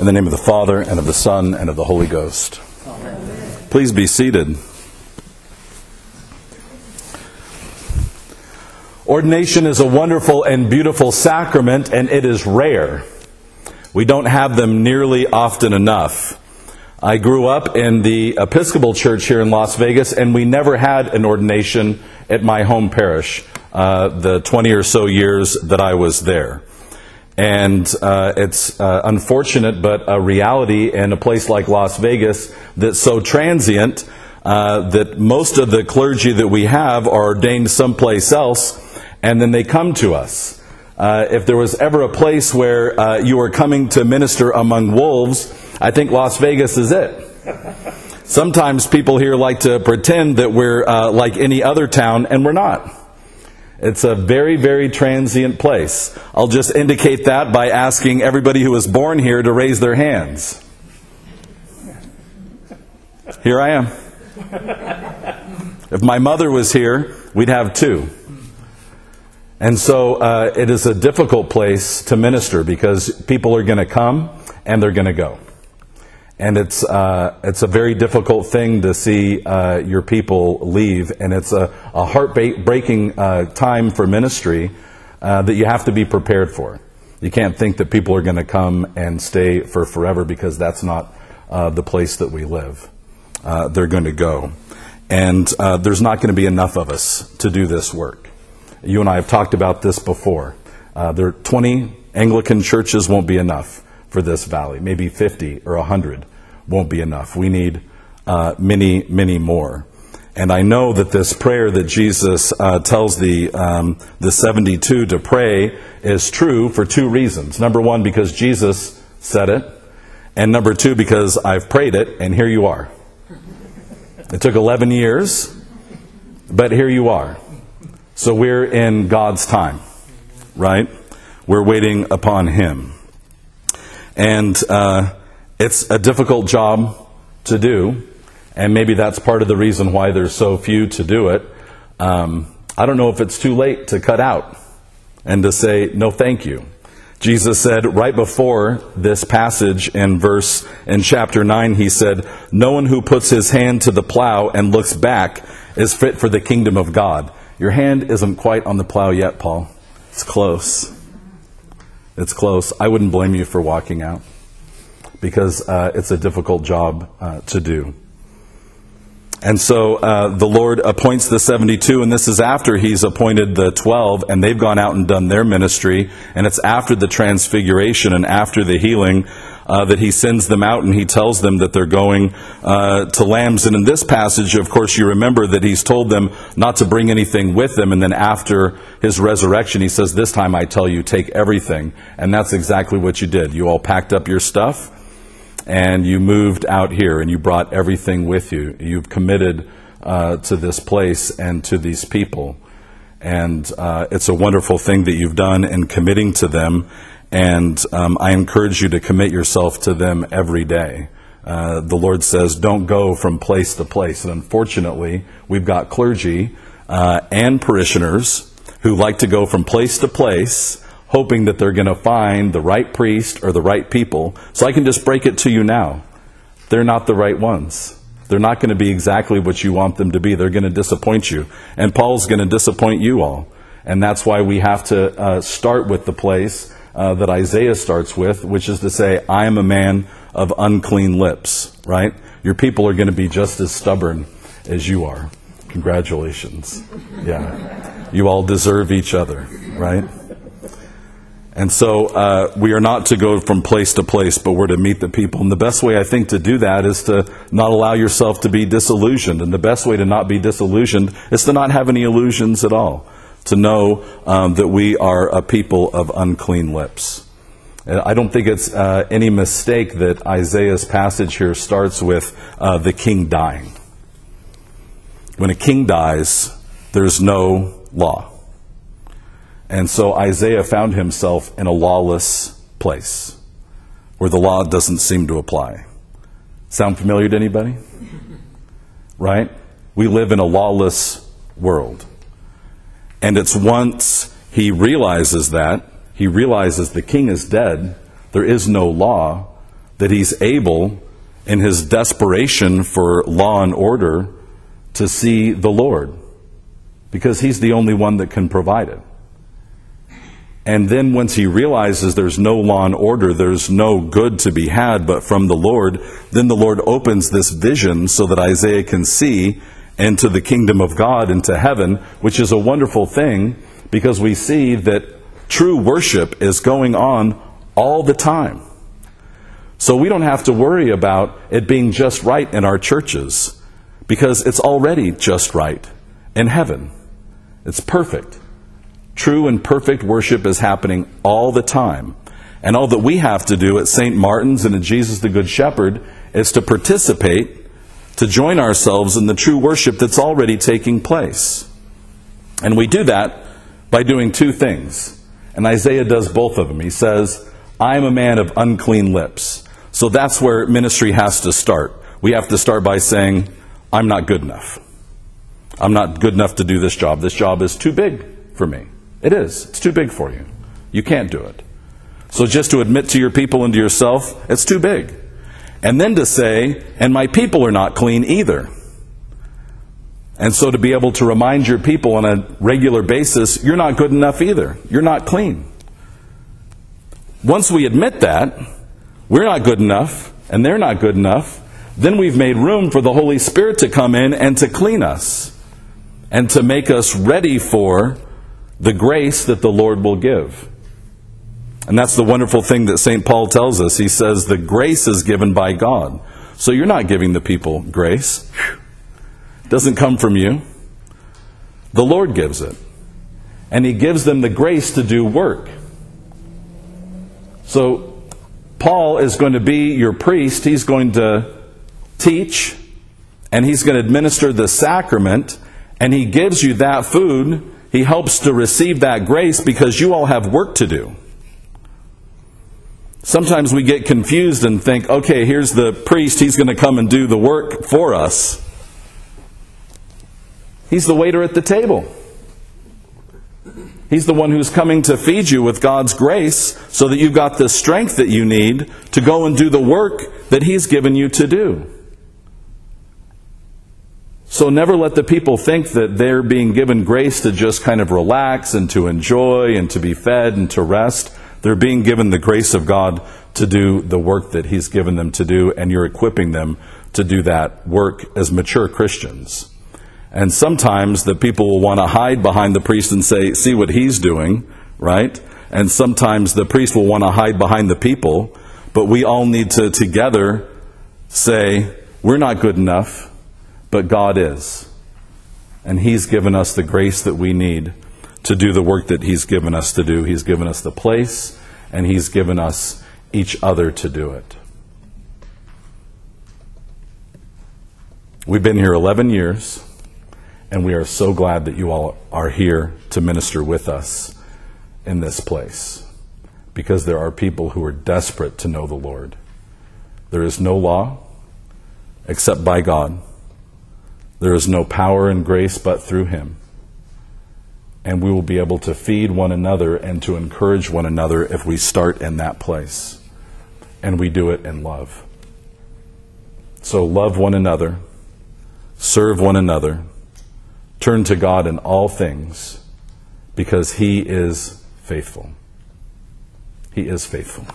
In the name of the Father, and of the Son, and of the Holy Ghost. Please be seated. Ordination is a wonderful and beautiful sacrament, and it is rare. We don't have them nearly often enough. I grew up in the Episcopal Church here in Las Vegas, and we never had an ordination at my home parish uh, the 20 or so years that I was there. And uh, it's uh, unfortunate, but a reality in a place like Las Vegas that's so transient uh, that most of the clergy that we have are ordained someplace else, and then they come to us. Uh, if there was ever a place where uh, you were coming to minister among wolves, I think Las Vegas is it. Sometimes people here like to pretend that we're uh, like any other town, and we're not. It's a very, very transient place. I'll just indicate that by asking everybody who was born here to raise their hands. Here I am. If my mother was here, we'd have two. And so uh, it is a difficult place to minister because people are going to come and they're going to go and it's uh, it's a very difficult thing to see uh, your people leave, and it's a, a heartbreaking uh, time for ministry uh, that you have to be prepared for. You can't think that people are going to come and stay for forever because that's not uh, the place that we live. Uh, they're going to go, and there's not going to be enough of us to do this work. You and I have talked about this before. there are 20 Anglican churches won't be enough for this valley. Maybe 50 or 100 won't be enough. We need uh, many, many more. And I know that this prayer that Jesus uh, tells the, um, the 72 to pray is true for two reasons. Number one, because Jesus said it. And number two, because I've prayed it, and here you are. It took 11 years, but here you are. So we're in God's time, right? We're waiting upon Him. And uh, it's a difficult job to do, and maybe that's part of the reason why there's so few to do it. Um, I don't know if it's too late to cut out and to say, no, thank you. Jesus said right before this passage in verse in chapter 9 he said no one who puts his hand to the plow and looks back is fit for the kingdom of God. Your hand isn't quite on the plow yet, Paul. It's close. It's close. I wouldn't blame you for walking out because uh, it's a difficult job uh, to do. And so uh, the Lord appoints the 72, and this is after He's appointed the 12, and they've gone out and done their ministry. And it's after the transfiguration and after the healing uh, that He sends them out and He tells them that they're going uh, to lambs. And in this passage, of course, you remember that He's told them not to bring anything with them. And then after His resurrection, He says, This time I tell you, take everything. And that's exactly what you did. You all packed up your stuff and you moved out here and you brought everything with you. You've committed uh, to this place and to these people. And uh, it's a wonderful thing that you've done in committing to them. And um, I encourage you to commit yourself to them every day. Uh, the Lord says, don't go from place to place. And unfortunately, we've got clergy uh, and parishioners who like to go from place to place hoping that they're going to find the right priest or the right people. So I can just break it to you now. They're not the right ones. They're not going to be exactly what you want them to be. They're going to disappoint you. And Paul's going to disappoint you all. And that's why we have to uh, start with the place uh, that Isaiah starts with, which is to say, I am a man of unclean lips, right? Your people are going to be just as stubborn as you are. Congratulations. Yeah. You all deserve each other, right? And so uh, we are not to go from place to place, but we're to meet the people. And the best way, I think, to do that is to not allow yourself to be disillusioned. And the best way to not be disillusioned is to not have any illusions at all, to know um, that we are a people of unclean lips. And I don't think it's uh, any mistake that Isaiah's passage here starts with uh, the king dying. When a king dies, there's no law. And so Isaiah found himself in a lawless place where the law doesn't seem to apply. Sound familiar to anybody? Right? We live in a lawless world. And it's once he realizes that, he realizes the king is dead, there is no law, that he's able, in his desperation for law and order, to see the Lord. Because he's the only one that can provide it. And then once he realizes there's no law and order, there's no good to be had but from the Lord, then the Lord opens this vision so that Isaiah can see into the kingdom of God, into heaven, which is a wonderful thing because we see that true worship is going on all the time. So we don't have to worry about it being just right in our churches because it's already just right in heaven. It's perfect. True and perfect worship is happening all the time. And all that we have to do at St. Martin's and at Jesus the Good Shepherd is to participate, to join ourselves in the true worship that's already taking place. And we do that by doing two things. And Isaiah does both of them. He says, I am a man of unclean lips. So that's where ministry has to start. We have to start by saying, I'm not good enough. I'm not good enough to do this job. This job is too big for me. It is. It's too big for you. You can't do it. So just to admit to your people and to yourself, it's too big. And then to say, and my people are not clean either. And so to be able to remind your people on a regular basis, you're not good enough either. You're not clean. Once we admit that, we're not good enough, and they're not good enough, then we've made room for the Holy Spirit to come in and to clean us and to make us ready for the grace that the Lord will give. And that's the wonderful thing that St. Paul tells us. He says the grace is given by God. So you're not giving the people grace. It doesn't come from you. The Lord gives it. And He gives them the grace to do work. So Paul is going to be your priest. He's going to teach and he's going to administer the sacrament and he gives you that food he helps to receive that grace because you all have work to do. Sometimes we get confused and think, okay, here's the priest, he's going to come and do the work for us. He's the waiter at the table. He's the one who's coming to feed you with God's grace so that you've got the strength that you need to go and do the work that He's given you to do. So never let the people think that they're being given grace to just kind of relax and to enjoy and to be fed and to rest. They're being given the grace of God to do the work that He's given them to do, and you're equipping them to do that work as mature Christians. And sometimes the people will want to hide behind the priest and say, see what he's doing, right? And sometimes the priest will want to hide behind the people, but we all need to together say, we're not good enough but God is. And He's given us the grace that we need to do the work that He's given us to do. He's given us the place, and He's given us each other to do it. We've been here 11 years, and we are so glad that you all are here to minister with us in this place because there are people who are desperate to know the Lord. There is no law except by God. There is no power and grace but through him. And we will be able to feed one another and to encourage one another if we start in that place. And we do it in love. So love one another, serve one another, turn to God in all things because he is faithful. He is faithful.